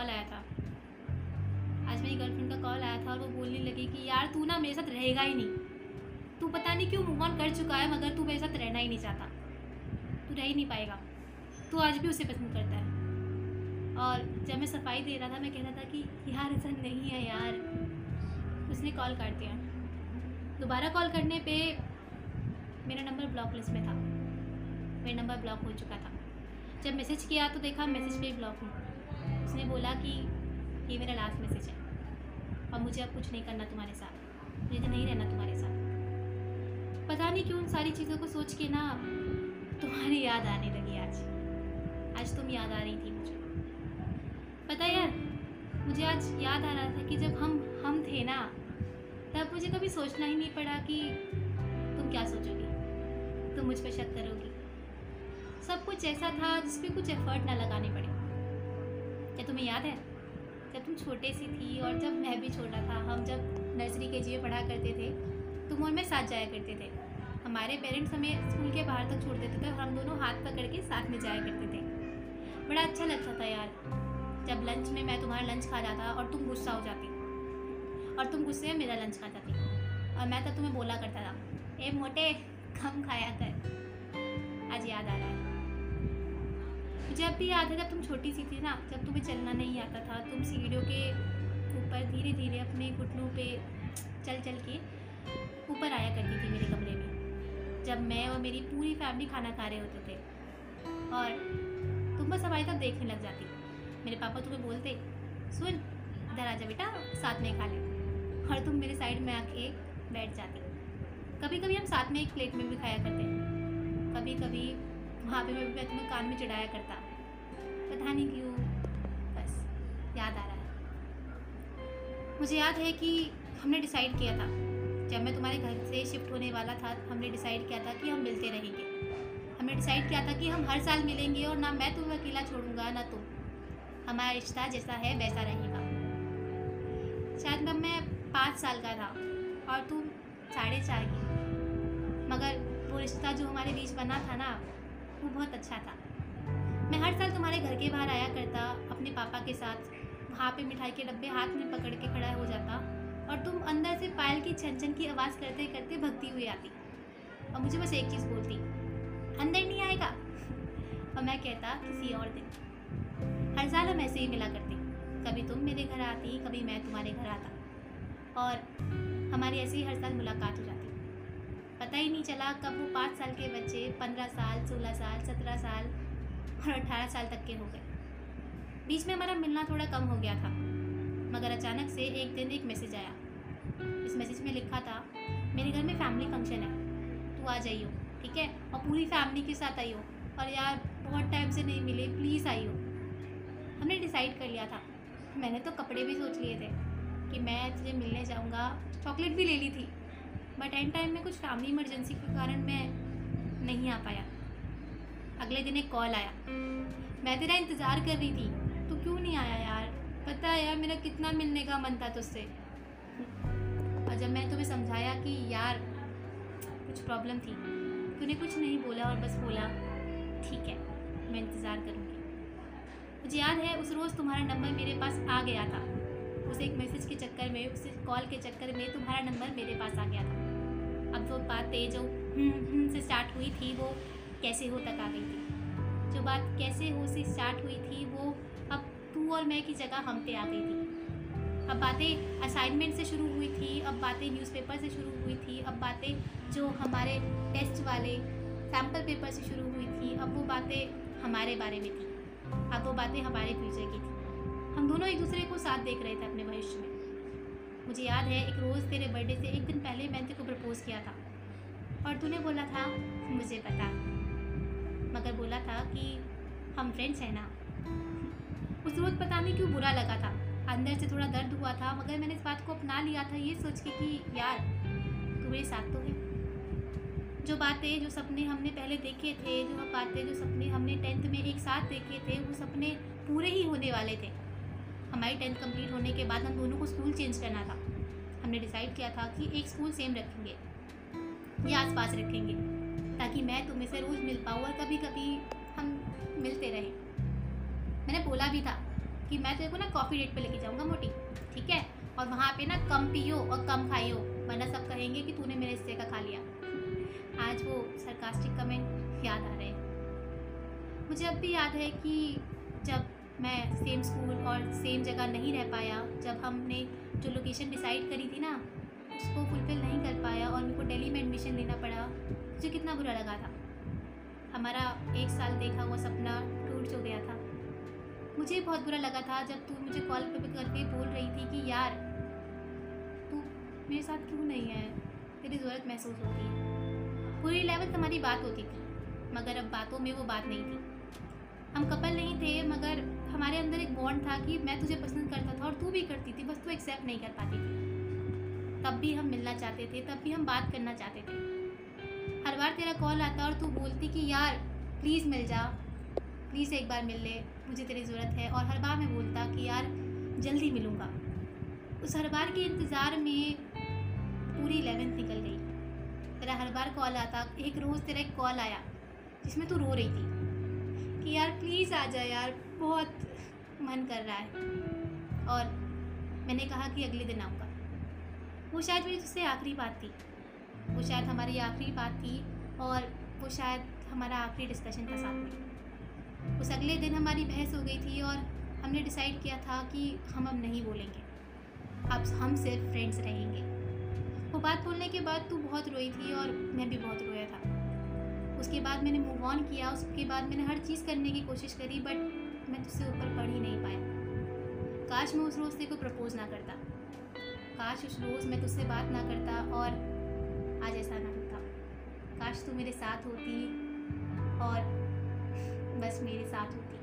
Call आया था। आज मेरी गर्लफ्रेंड का कॉल आया था और वो बोलने लगी कि, यार, तू ना मेरे साथ रहेगा ही नहीं। तू पता नहीं क्यों मूव ऑन कर चुका है, मगर तू मेरे साथ रहना ही नहीं चाहता। तू रह ही नहीं पाएगा। तू आज भी उसे पसंद करता है। और जब मैं सफ़ाई दे रहा था, मैं कह रहा था कि, यार, ऐसा नहीं है यार। उसने कॉल कर दिया। दोबारा कॉल करने पे मेरा नंबर ब्लॉक लिस्ट में था। मेरा नंबर ब्लॉक हो चुका था। जब मैसेज किया तो देखा मैसेज पे ब्लॉक हूँ। उसने बोला कि ये मेरा लास्ट मैसेज है। और मुझे अब कुछ नहीं करना तुम्हारे साथ। मुझे तो नहीं रहना तुम्हारे साथ। पता नहीं क्यों उन सारी चीज़ों को सोच के ना तुम्हारी याद आने लगी आज। आज तुम याद आ रही थी मुझे। पता यार, मुझे आज याद आ रहा था कि जब हम हम थे ना, तब मुझे कभी सोचना ही नहीं पड़ा कि तुम क्या सोचोगी। तुम मुझ पर शक करोगी। सब कुछ ऐसा था जिस पे कुछ एफर्ट ना लगाने पड़े। तुम्हें याद है? जब तुम छोटे सी थी और जब मैं भी छोटा था, हम जब नर्सरी के जी में पढ़ा करते थे, तुम और मैं साथ जाया करते थे। हमारे पेरेंट्स हमें स्कूल के बाहर तक छोड़ देते थे और हम दोनों हाथ पकड़ के साथ में जाया करते थे। बड़ा अच्छा लगता था यार। जब लंच में मैं तुम्हारा लंच खा जाता और तुम गुस्सा हो जाती, और तुम गुस्से में मेरा लंच खा जाती, और मैं तब तुम्हें बोला करता था, ए मोटे, कम खाया कर। आज याद आ रहा है। अब भी याद है, जब तुम छोटी सी थी ना, जब तुम्हें चलना नहीं आता था, तुम सीढ़ियों के ऊपर धीरे धीरे अपने घुटनों पे चल चल के ऊपर आया करती थी मेरे कमरे में। जब मैं और मेरी पूरी फैमिली खाना खा रहे होते थे और तुम बस हमारी तरफ़ देखने लग जाती। मेरे पापा तुम्हें बोलते, सुन, इधर आ जा बेटा, साथ में खा ले। और तुम मेरे साइड में आके बैठ जाती। कभी कभी हम साथ में एक प्लेट में भी खाया करते। कभी कभी वहाँ पे मैं तुम्हें कान में चढ़ाया करता। पता नहीं क्यों, बस, याद आ रहा है। मुझे याद है कि हमने डिसाइड किया था। जब मैं तुम्हारे घर से शिफ्ट होने वाला था, हमने डिसाइड किया था कि हम मिलते रहेंगे। हमने डिसाइड किया था कि हम हर साल मिलेंगे और ना मैं तुम्हें अकेला छोड़ूँगा, ना तुम। हमारा रिश्ता जैसा है, वैसा रहेगा। शायद मैं मैं पाँच साल का था और तुम साढ़े चार की। मगर वो रिश्ता जो हमारे बीच बना था ना वो बहुत अच्छा था। मैं हर साल तुम्हारे घर के बाहर आया करता, अपने पापा के साथ, वहाँ पे मिठाई के डब्बे हाथ में पकड़ के खड़ा हो जाता और तुम अंदर से पायल की छन छन की आवाज़ करते करते भगती हुई आती। और मुझे बस एक चीज़ बोलती, अंदर नहीं आएगा? और मैं कहता, किसी और दिन। हर साल हम ऐसे ही मिला करते। कभी तुम मेरे घर आती, कभी मैं तुम्हारे घर आता। और हमारी ऐसे हर साल मुलाकात हो जाती। पता ही नहीं चला कब वो पाँच साल के बच्चे, पंद्रह साल, सोलह साल, सत्रह साल और अठारह साल तक के हो गए। बीच में हमारा मिलना थोड़ा कम हो गया था, मगर अचानक से एक दिन एक मैसेज आया। इस मैसेज में लिखा था, मेरे घर में फैमिली फ़ंक्शन है, तू आ जाइयो, ठीक है? और पूरी फैमिली के साथ आइयो, और यार, बहुत टाइम से नहीं मिले प्लीज़ आइयो। हमने डिसाइड कर लिया था। मैंने तो कपड़े भी सोच लिए थे कि मैं तुझे मिलने जाऊँगा चॉकलेट भी ले ली थी। बट एंड टाइम में कुछ फैमिली इमरजेंसी के कारण मैं नहीं आ पाया। अगले दिन एक कॉल आया। मैं तेरा इंतज़ार कर रही थी। तो क्यों नहीं आया यार? पता है यार, मेरा कितना मिलने का मन था तुझसे। और जब मैं तुम्हें समझाया कि यार, कुछ प्रॉब्लम थी, तूने कुछ नहीं बोला और बस बोला, ठीक है, मैं इंतज़ार करूँगी। मुझे याद है, उस रोज़ तुम्हारा नंबर मेरे पास आ गया था। उस एक मैसेज के चक्कर में, उस कॉल के चक्कर में तुम्हारा नंबर मेरे पास आ गया था। अब वो बातें जो से स्टार्ट हुई थी, वो कैसे हो तक आ गई थी? जो बात कैसे हो से स्टार्ट हुई थी, वो अब तू और मैं की जगह हम पे आ गई थी। अब बातें असाइनमेंट से शुरू हुई थी, अब बातें न्यूज़पेपर से शुरू हुई थी, अब बातें जो हमारे टेस्ट वाले सैंपल पेपर से शुरू हुई थी, अब वो बातें हमारे बारे में थी। अब वो बातें हमारे फ्यूचर की थी। हम दोनों एक दूसरे को साथ देख रहे थे अपने भविष्य में। मुझे याद है, एक रोज़ तेरे बर्थडे से एक दिन किया था। और तूने बोला था, मुझे पता। मगर बोला था कि हम फ्रेंड्स हैं ना। उस रोज़ पता नहीं क्यों बुरा लगा था। अंदर से थोड़ा दर्द हुआ था, मगर मैंने इस बात को अपना लिया था, ये सोच के कि यार, तू मेरे साथ तो है। जो बातें, जो सपने हमने पहले देखे थे, जो बातें, जो सपने हमने टेंथ में एक साथ देखे थे, वो सपने पूरे ही होने वाले थे। हमारी टेंथ कंप्लीट होने के बाद हम दोनों को स्कूल चेंज करना था। हमने डिसाइड किया था कि एक स्कूल सेम रखेंगे। या आस पास रखेंगे, ताकि मैं तुम्हें से रोज़ मिल पाऊँ और कभी कभी हम मिलते रहें। मैंने बोला भी था कि मैं तेरे को ना कॉफ़ी डेट पे लेके जाऊँगा मोटी, ठीक है? और वहाँ पे ना कम पियो और कम खाइयो, वरना सब कहेंगे कि तूने मेरे हिस्से का खा लिया। आज वो सरकास्टिक कमेंट याद आ रहे हैं। मुझे अब भी याद है कि जब मैं सेम स्कूल और सेम जगह नहीं रह पाया, जब हमने जो लोकेशन डिसाइड करी थी ना उसको फुलफ़िल नहीं कर पाया और मेरे को दिल्ली में एडमिशन लेना पड़ा मुझे कितना बुरा लगा था। हमारा एक साल देखा हुआ सपना टूट जो गया था। मुझे बहुत बुरा लगा था जब तू मुझे कॉल पे करके बोल रही थी कि, यार, तू मेरे साथ क्यों नहीं है? तेरी ज़रूरत महसूस होती है। पूरी लेवल हमारी बात होती थी, मगर अब बातों में वो बात नहीं थी। हम कपल नहीं थे, मगर हमारे अंदर एक बॉन्ड था कि मैं तुझे पसंद करता था और तू भी करती थी, बस तू एक्सेप्ट नहीं कर पाती थी। तब भी हम मिलना चाहते थे, तब भी हम बात करना चाहते थे। हर बार तेरा कॉल आता और तू बोलती कि, यार प्लीज़ मिल जा। प्लीज़ एक बार मिल ले, मुझे तेरी ज़रूरत है। और हर बार मैं बोलता कि, यार, जल्दी मिलूँगा। उस हर बार के इंतज़ार में पूरी इलेवेंथ निकल गई। तेरा हर बार कॉल आता, एक रोज़ तेरा एक कॉल आया, जिसमें तू रो रही थी कि, यार प्लीज़ आ जा यार, बहुत मन कर रहा है। और मैंने कहा कि, अगले दिन आऊँगा। वो शायद मेरी तुझसे आखिरी बात थी। वो शायद हमारी आखिरी बात थी और वो शायद हमारा आखिरी डिस्कशन था साथ में। उस अगले दिन हमारी बहस हो गई थी और हमने डिसाइड किया था कि हम अब नहीं बोलेंगे। अब हम सिर्फ़ फ्रेंड्स रहेंगे। वो बात बोलने के बाद तू बहुत रोई थी और मैं भी बहुत रोया था। उसके बाद मैंने मूव ऑन किया, उसके बाद मैंने हर चीज़ करने की कोशिश करी बट मैं तुझसे ऊपर पढ़ ही नहीं पाया। काश मैं उस रोज़ से कोई प्रपोज ना करता। काश उस रोज़ मैं तुझसे बात ना करता और आज ऐसा ना होता। काश तू मेरे साथ होती और बस मेरे साथ होती।